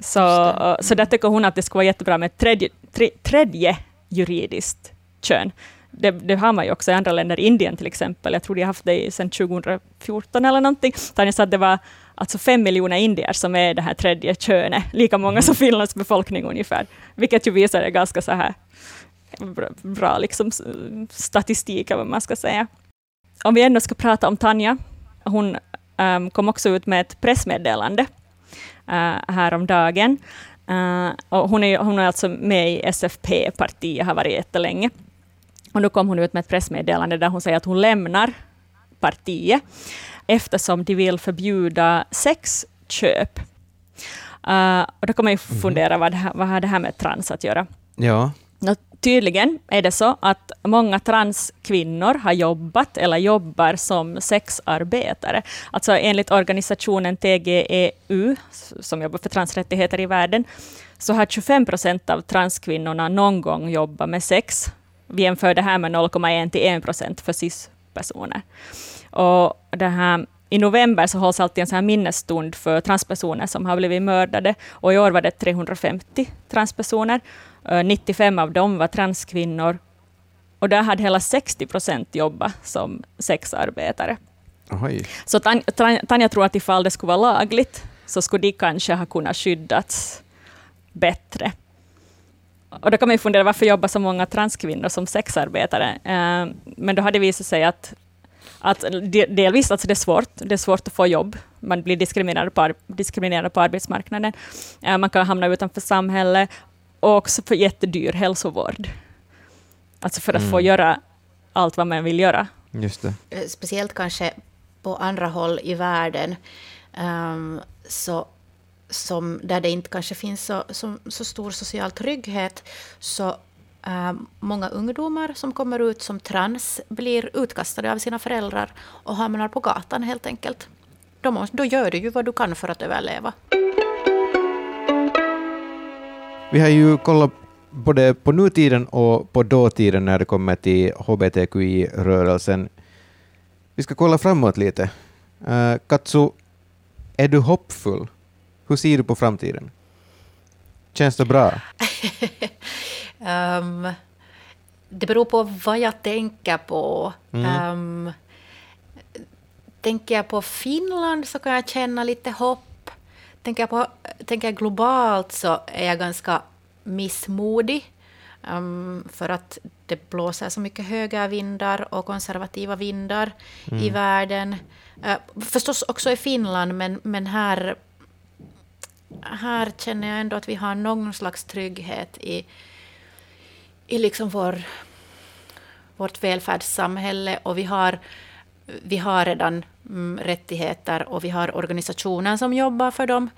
Så, det. så där tycker hon att det skulle vara jättebra med tredje, tre, tredje juridiskt kön det, det, har man ju också i andra länder, Indien till exempel. Jag tror de har haft det sedan 2014 eller någonting. Tanja sa att det var alltså fem miljoner indier som är det här tredje könet, lika många som Finlands befolkning ungefär, vilket ju visar en ganska så här bra, bra liksom, statistik, vad man ska säga. Om vi ändå ska prata om Tanja, hon um, kom också ut med ett pressmeddelande uh, häromdagen. Uh, och hon, är, hon är alltså med i SFP-partiet, har varit jättelänge. Och nu kom hon ut med ett pressmeddelande där hon säger att hon lämnar partiet eftersom de vill förbjuda sexköp. Uh, och då kan man ju mhm. fundera, vad, här, vad har det här med trans att göra? Ja. Och tydligen är det så att många transkvinnor har jobbat eller jobbar som sexarbetare. Alltså enligt organisationen TGEU, som jobbar för transrättigheter i världen, så har 25 procent av transkvinnorna någon gång jobbat med sex vi jämför det här med 0,1 till 1 procent för cis-personer. Och det här, I november så hålls alltid en sån här minnesstund för transpersoner som har blivit mördade. Och I år var det 350 transpersoner. 95 av dem var transkvinnor. Och där hade hela 60 procent jobbat som sexarbetare. Oj. Så Tanja tror att ifall det skulle vara lagligt så skulle de kanske ha kunnat skyddas bättre. Och då kan man ju fundera varför jobbar så många transkvinnor som sexarbetare? Eh, men då har det visat sig att, att delvis alltså det är svårt. Det är svårt att få jobb. Man blir diskriminerad på, diskriminerad på arbetsmarknaden. Eh, man kan hamna utanför samhället och också få jättedyr hälsovård. Alltså för att mm. få göra allt vad man vill göra. Just det. Eh, speciellt kanske på andra håll i världen um, så som, där det inte kanske finns så, så, så stor social trygghet, så äh, många ungdomar som kommer ut som trans blir utkastade av sina föräldrar och hamnar på gatan helt enkelt. Då, måste, då gör du ju vad du kan för att överleva. Vi har ju kollat både på nutiden och på dåtiden när det kommer till hbtqi-rörelsen. Vi ska kolla framåt lite. Uh, Katsu, är du hoppfull? Hur ser du på framtiden? Känns det bra? um, det beror på vad jag tänker på. Mm. Um, tänker jag på Finland så kan jag känna lite hopp. Tänker jag, på, tänker jag globalt så är jag ganska missmodig. Um, för att det blåser så mycket högervindar och konservativa vindar mm. i världen. Uh, förstås också i Finland, men, men här här känner jag ändå att vi har någon slags trygghet i, i liksom vår, vårt välfärdssamhälle och vi har, vi har redan rättigheter och vi har organisationer som jobbar för dem.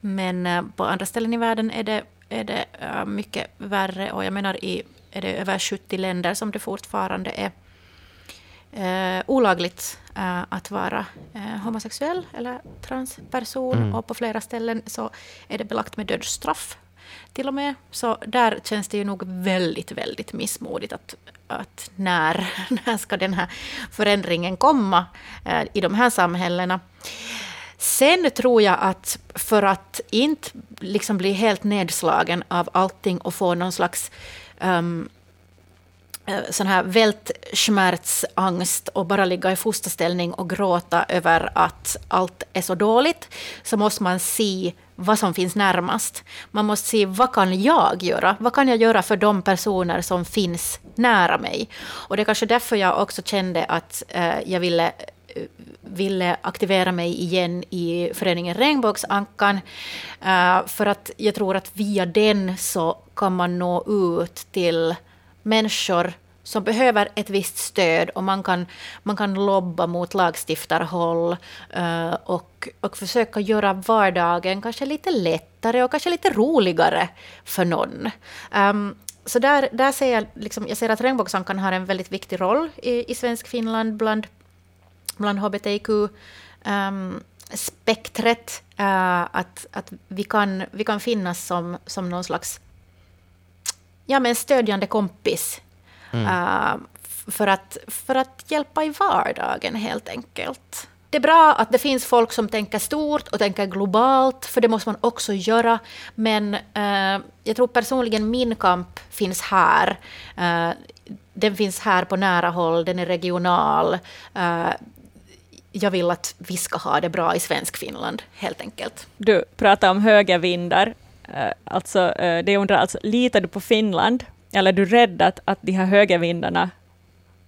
Men uh, på andra ställen i världen är det, är det uh, mycket värre och jag menar i är det över 70 länder som det fortfarande är uh, olagligt uh, att vara uh, homosexuell eller transperson. Mm. Och på flera ställen så är det belagt med dödsstraff till och med. Så där känns det ju nog väldigt, väldigt missmodigt att, att när, när ska den här förändringen komma eh, i de här samhällena. Sen tror jag att för att inte liksom bli helt nedslagen av allting och få någon slags um, sån här vältsmärtsangst och bara ligga i fosterställning och gråta över att allt är så dåligt, så måste man se vad som finns närmast. Man måste se vad kan jag göra? Vad kan jag göra för de personer som finns nära mig? Och det är kanske därför jag också kände att eh, jag ville eh, ville aktivera mig igen i föreningen Regnbågsankan. Eh, för att jag tror att via den så kan man nå ut till människor som behöver ett visst stöd och man kan, man kan lobba mot lagstiftarhåll eh, och, och försöka göra vardagen kanske lite lättare och kanske lite roligare för någon. Um, så där, där ser jag, liksom, jag ser att Regnbågsankan har en väldigt viktig roll i, i svensk Finland bland, bland hbtq. Um, ehm, spektret, uh, att, att vi, kan, vi kan finnas som, som någon slags ja, men stödjande kompis Mm. Uh, för, att, för att hjälpa i vardagen helt enkelt. Det är bra att det finns folk som tänker stort och tänker globalt, för det måste man också göra. Men uh, jag tror personligen min kamp finns här. Uh, den finns här på nära håll, den är regional. jag vill att vi ska ha det bra i svensk Finland, helt enkelt. Du pratar om högervindar. Alltså, det undrar alltså, litar du på Finland eller är du rädd att, att de här högervindarna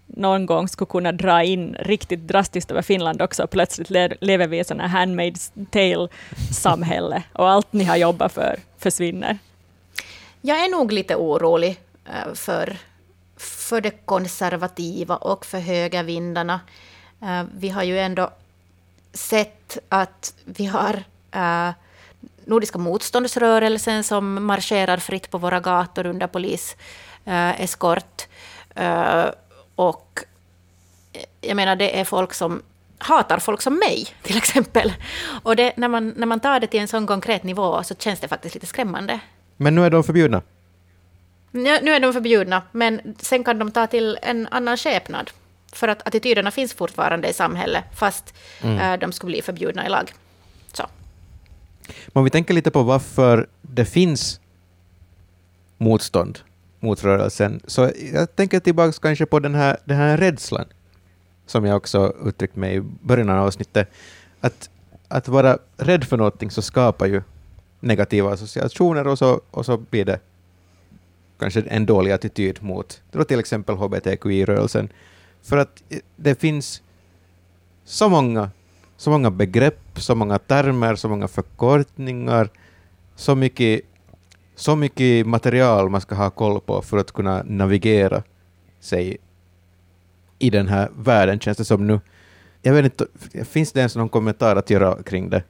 någon gång skulle kunna dra in riktigt drastiskt över Finland också. Plötsligt lever vi i sådana handmaid's tale-samhälle och allt ni har jobbat för försvinner. Jag är nog lite orolig eh, för, för det konservativa och för högervindarna. Eh, vi har ju ändå sett att vi har eh, Nordiska motståndsrörelsen som marscherar fritt på våra gator under poliseskort. Eh, eh, och jag menar, det är folk som hatar folk som mig, till exempel. Och det, när, man, när man tar det till en sån konkret nivå så känns det faktiskt lite skrämmande. Men nu är de förbjudna? Ja, nu är de förbjudna, men sen kan de ta till en annan skepnad. För att attityderna finns fortfarande i samhället, fast mm. äh, de skulle bli förbjudna i lag. Men om vi tänker lite på varför det finns motstånd mot rörelsen, så jag tänker tillbaka kanske på den här, den här rädslan, som jag också uttryckte mig i början av avsnittet, att, att vara rädd för någonting så skapar ju negativa associationer och så, och så blir det kanske en dålig attityd mot till exempel hbtqi-rörelsen. För att eh, det finns så många så många begrepp, så många termer, så många förkortningar, så mycket, så mycket material man ska ha koll på för att kunna navigera sig i den här världen, känns det som nu. Jag vet inte, finns det ens någon kommentar att göra kring det?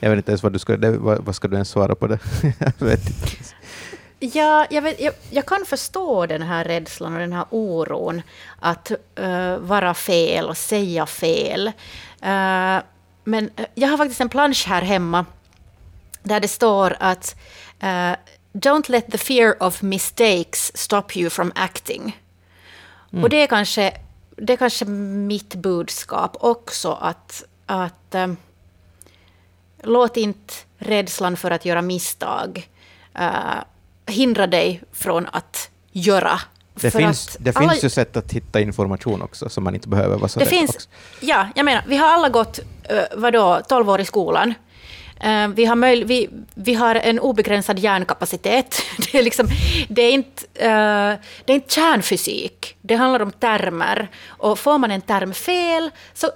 Jag vet inte ens vad du ska, vad, vad ska du ens svara på det? jag vet inte. Ja, jag, vet, jag, jag, kan förstå den här rädslan och den här oron att uh, vara fel och säga fel. Uh, men uh, jag har faktiskt en plansch här hemma där det står att Don't let the fear of mistakes stop you from acting. Mm. Och det är, kanske, det är kanske mitt budskap också, att, att um, låt inte rädslan för att göra misstag hindra dig från att göra. Det, finns, det alla, finns ju sätt att hitta information också, som man inte behöver vara så det finns, också. Ja, jag menar, vi har alla gått uh, vadå, 12 år i skolan. Uh, vi, har möj, vi, vi har en obegränsad hjärnkapacitet. Det är, liksom, det, är inte, uh, det är inte kärnfysik, det handlar om termer. Och får man en term fel så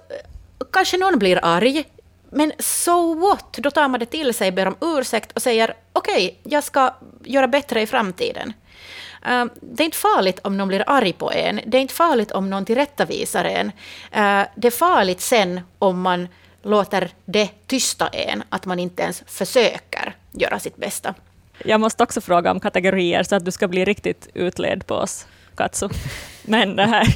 kanske någon blir arg. Men so what? Då tar man det till sig, ber om ursäkt och säger okej, okay, jag ska göra bättre i framtiden. Uh, det är inte farligt om någon blir arg på en. Det är inte farligt om någon tillrättavisar en. Uh, det är farligt sen om man låter det tysta en, att man inte ens försöker göra sitt bästa. Jag måste också fråga om kategorier så att du ska bli riktigt utled på oss, Katsu. Men det här,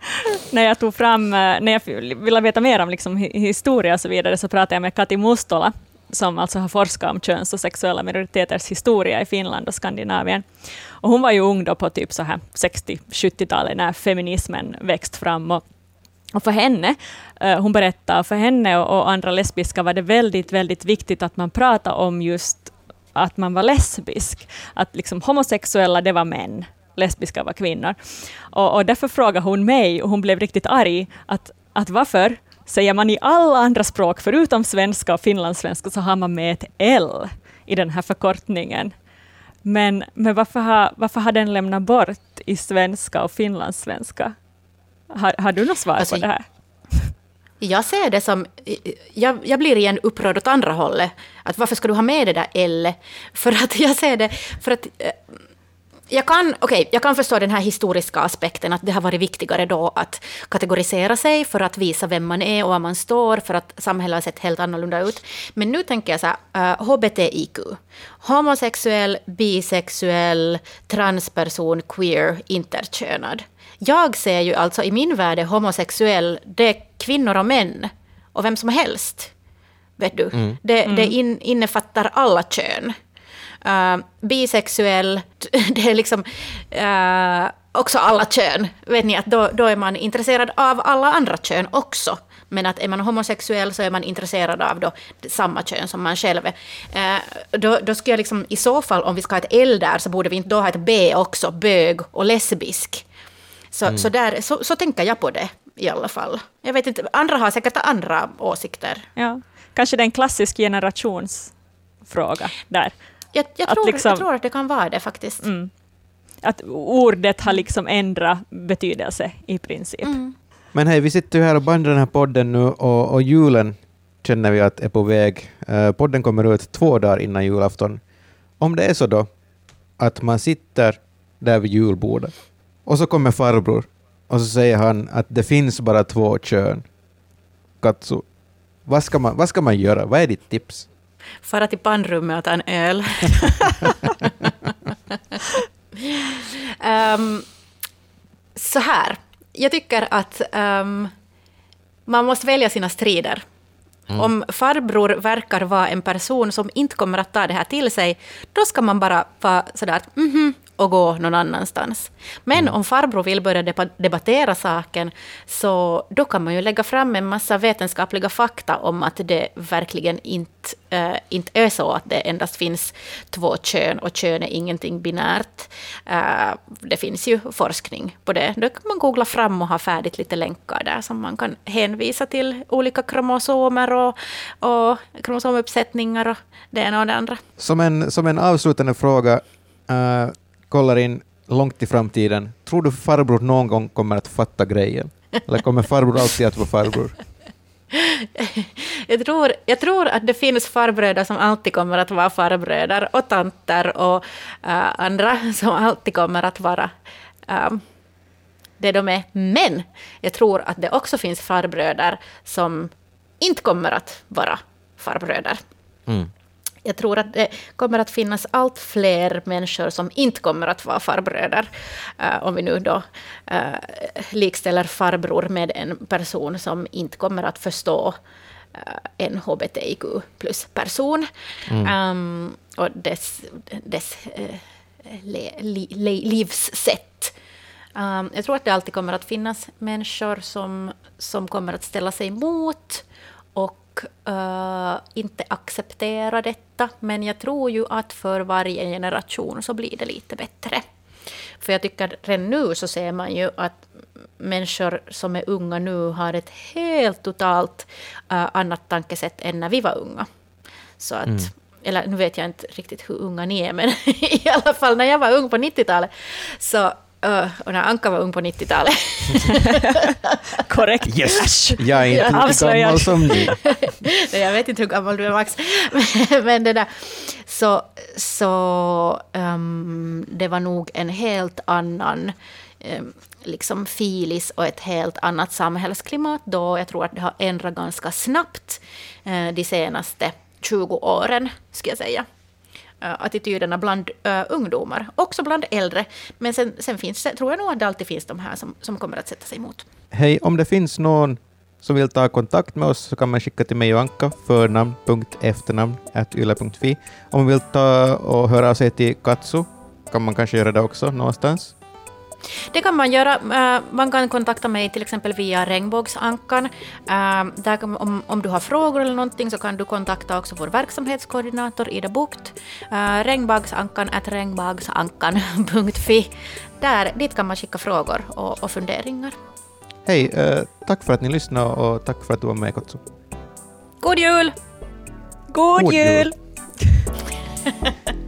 när jag tog fram, eh, när jag ville veta mer om liksom historia och så vidare, så pratade jag med Kati Mustola, som alltså har forskat om köns och sexuella minoriteters historia i Finland och Skandinavien. Och hon var ju ung då på typ 60-70-talet när feminismen växt fram. Och, och för henne, eh, hon berättar, för henne och andra lesbiska var det väldigt, väldigt viktigt att man pratade om just att man var lesbisk. Att liksom homosexuella, det var män lesbiska var kvinnor. Och, och därför frågade hon mig, och hon blev riktigt arg, att, att varför säger man i alla andra språk förutom svenska och finlandssvenska så har man med ett L i den här förkortningen. Men, men varför, har, varför har den lämnat bort i svenska och finlandssvenska? Har, har du något svar Alltså, på det här? Jag ser det som... Jag, jag blir igen upprörd åt andra hållet. Att varför ska du ha med det där L? För att jag ser det... För att, eh, jag kan, okay, jag kan förstå den här historiska aspekten, att det har varit viktigare då att kategorisera sig för att visa vem man är och var man står, för att samhället har sett helt annorlunda ut. Men nu tänker jag så här, uh, HBTIQ. Homosexuell, bisexuell, transperson, queer, interkönad. Jag ser ju alltså i min värld är homosexuell, det är kvinnor och män och vem som helst. Vet du? Det, det in, innefattar alla kön. Uh, bisexuell, det är liksom uh, också alla kön. Vet ni att då, då är man intresserad av alla andra kön också. Men att är man homosexuell så är man intresserad av då samma kön som man själv är. Uh, då, då skulle jag liksom, i så fall, om vi ska ha ett L där, så borde vi inte då ha ett B också, bög och lesbisk. Så, så, där, så, så tänker jag på det i alla fall. Jag vet inte, andra har säkert andra åsikter. Ja. Kanske det är en klassisk generationsfråga där. Jag, jag, Att tror, liksom- jag tror att det kan vara det faktiskt. Mm. Att ordet har liksom ändrat betydelse i princip. Men hej, vi sitter ju här och bandar den här podden nu och, och julen känner vi att är på väg. Eh, podden kommer ut två dagar innan julafton. Om det är så då att man sitter där vid julbordet och så kommer farbror och så säger han att det finns bara två kön. Katsu, vad ska man, vad ska man göra? Vad är ditt tips? Fara till pannrummet och ta en öl. Ehm, så här, jag tycker att ehm, man måste välja sina strider. Om farbror verkar vara en person som inte kommer att ta det här till sig, då ska man bara vara sådär att mhm, och gå någon annanstans. Men om farbror vill börja debattera saken, så då kan man ju lägga fram en massa vetenskapliga fakta om att det verkligen inte, eh, inte är så att det endast finns två kön och kön är ingenting binärt. Eh, det finns ju forskning på det. Då kan man googla fram och ha färdigt lite länkar där som man kan hänvisa till olika kromosomer och, och kromosomuppsättningar och det ena och det andra. Som en, som en avslutande fråga, eh, kollar in långt i framtiden. Tror du farbror någon gång kommer att fatta grejen? Eller kommer farbror alltid att vara farbror? Jag tror, jag tror att det finns farbröder som alltid kommer att vara farbröder och tanter och eh, andra som alltid kommer att vara ehm, det de är. Men jag tror att det också finns farbröder som inte kommer att vara farbröder. Mm. Jag tror att det kommer att finnas allt fler människor som inte kommer att vara farbröder. Eh, om vi nu då uh, likställer farbror med en person som inte kommer att förstå uh, en hbtq plus-person. Um, och dess, dess eh, le, li, li, livssätt. Um, jag tror att det alltid kommer att finnas människor som, som kommer att ställa sig emot och eh, inte acceptera detta. Men jag tror ju att för varje generation så blir det lite bättre. För jag tycker redan nu så ser man ju att människor som är unga nu har ett helt totalt eh, annat tankesätt än när vi var unga. Så att, Eller nu vet jag inte riktigt hur unga ni är, men i alla fall när jag var ung på 90-talet, så, och när Anka var ung på 90-talet, Korrekt. Yes! Jag är inte lika Avslöjad. gammal som ni. Nej, jag vet inte hur gammal du är Max, men det där, så, så ehm, det var nog en helt annan um, liksom filis och ett helt annat samhällsklimat då. Jag tror att det har ändrat ganska snabbt eh, de senaste 20 åren, ska jag säga. Eh, attityderna bland uh, ungdomar, också bland äldre. Men sen, sen finns det, tror jag nog att det alltid finns de här som, som kommer att sätta sig emot. Hej, om det finns någon som vill ta kontakt med oss så kan man skicka till mig och Anka, förnamn.efternamn.yle.fi. Om man vill ta och höra av sig till Katsu kan man kanske göra det också någonstans. Det kan man göra. Eh, Man kan kontakta mig till exempel via Regnbågsankan. Eh, Där om, om du har frågor eller någonting så kan du kontakta också vår verksamhetskoordinator Ida Bukt. Uh, regnbagsankan at regnbagsankan.fi. Där, dit kan man skicka frågor och, och funderingar. hej, eh, tack för att ni lyssnade och tack för att du var med Kotsu. God jul! God God jul. jul!